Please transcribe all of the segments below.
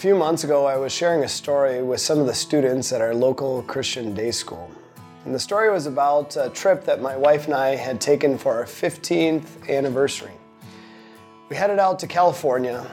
few months ago, I was sharing a story with some of the students at our local Christian day school. And the story was about a trip that my wife and I had taken for our 15th anniversary. We headed out to California,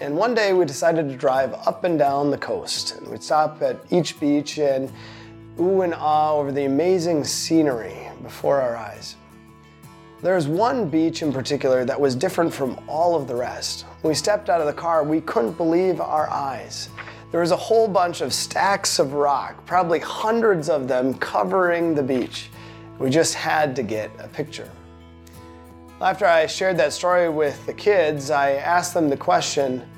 and one day we decided to drive up and down the coast. And we'd stop at each beach and ooh and ah over the amazing scenery before our eyes. There was one beach in particular that was different from all of the rest. When we stepped out of the car, we couldn't believe our eyes. There was a whole bunch of stacks of rock, probably hundreds of them covering the beach. We just had to get a picture. After I shared that story with the kids, I asked them the question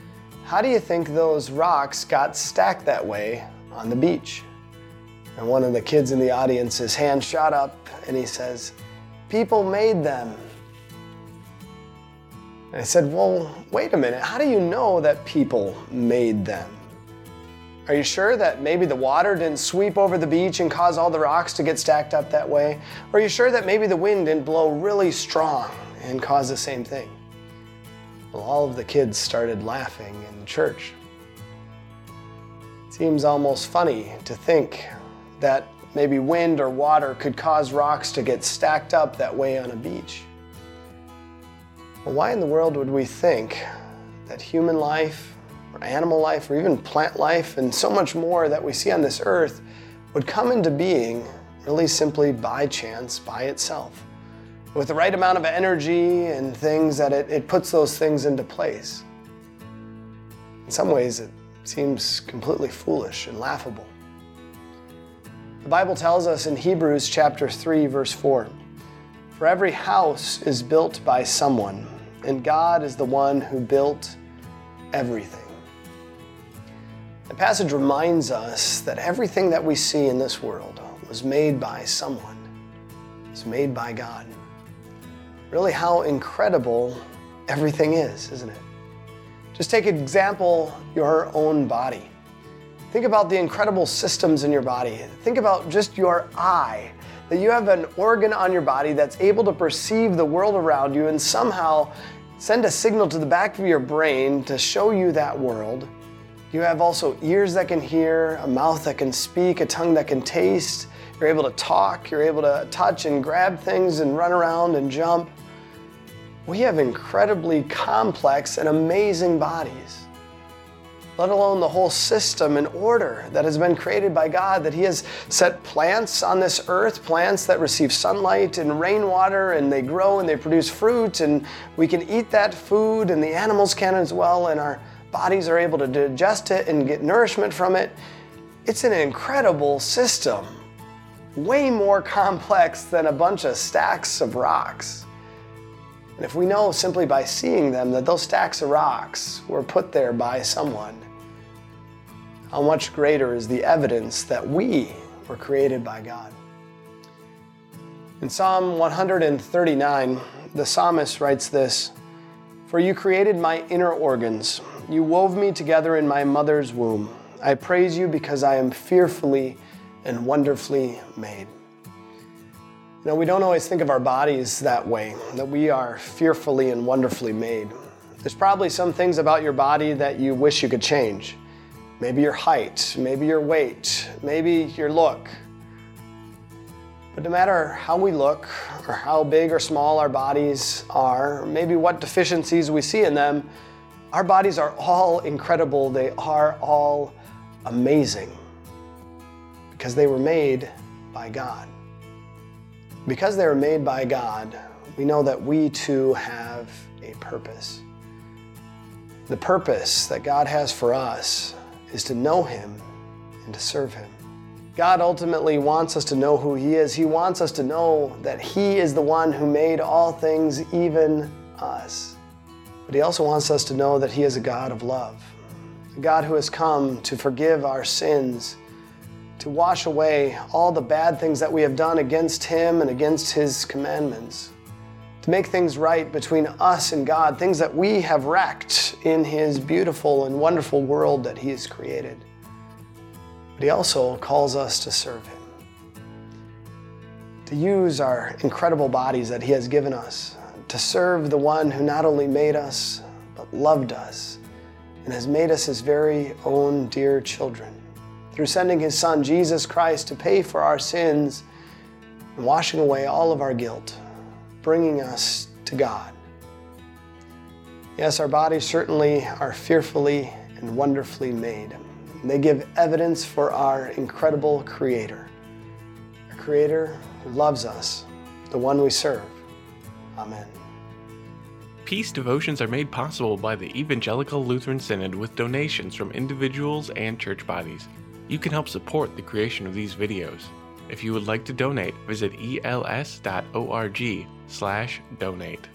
How do you think those rocks got stacked that way on the beach? And one of the kids in the audience, his hand shot up and he says, People made them. And I said, Well, wait a minute. How do you know that people made them? Are you sure that maybe the water didn't sweep over the beach and cause all the rocks to get stacked up that way? Are you sure that maybe the wind didn't blow really strong and cause the same thing? Well, all of the kids started laughing in church. It seems almost funny to think that maybe wind or water could cause rocks to get stacked up that way on a beach. Well, why in the world would we think that human life, or animal life, or even plant life, and so much more that we see on this earth would come into being really simply by chance, by itself? With the right amount of energy and things that it, it puts those things into place. In some ways, it seems completely foolish and laughable. The Bible tells us in Hebrews chapter 3 verse 4, "For every house is built by someone, and God is the one who built everything." The passage reminds us that everything that we see in this world was made by someone. It's made by God. Really how incredible everything is, isn't it? Just take example your own body. Think about the incredible systems in your body. Think about just your eye, that you have an organ on your body that's able to perceive the world around you and somehow send a signal to the back of your brain to show you that world. You have also ears that can hear, a mouth that can speak, a tongue that can taste. You're able to talk, you're able to touch and grab things and run around and jump. We have incredibly complex and amazing bodies let alone the whole system and order that has been created by God, that He has set plants on this earth, plants that receive sunlight and rainwater, and they grow and they produce fruit, and we can eat that food, and the animals can as well, and our bodies are able to digest it and get nourishment from it. It's an incredible system, way more complex than a bunch of stacks of rocks. And if we know simply by seeing them that those stacks of rocks were put there by someone, how much greater is the evidence that we were created by God? In Psalm 139, the psalmist writes this For you created my inner organs, you wove me together in my mother's womb. I praise you because I am fearfully and wonderfully made. Now, we don't always think of our bodies that way, that we are fearfully and wonderfully made. There's probably some things about your body that you wish you could change. Maybe your height, maybe your weight, maybe your look. But no matter how we look, or how big or small our bodies are, or maybe what deficiencies we see in them, our bodies are all incredible. They are all amazing because they were made by God. Because they were made by God, we know that we too have a purpose. The purpose that God has for us is to know Him and to serve Him. God ultimately wants us to know who He is. He wants us to know that He is the one who made all things, even us. But He also wants us to know that He is a God of love, a God who has come to forgive our sins to wash away all the bad things that we have done against Him and against His commandments, to make things right between us and God, things that we have wrecked in His beautiful and wonderful world that He has created. But He also calls us to serve Him, to use our incredible bodies that He has given us, to serve the one who not only made us, but loved us and has made us his very own dear children through sending his Son, Jesus Christ, to pay for our sins and washing away all of our guilt, bringing us to God. Yes, our bodies certainly are fearfully and wonderfully made. They give evidence for our incredible Creator, a Creator who loves us, the one we serve. Amen. Peace devotions are made possible by the Evangelical Lutheran Synod with donations from individuals and church bodies. You can help support the creation of these videos. If you would like to donate, visit els.org/donate.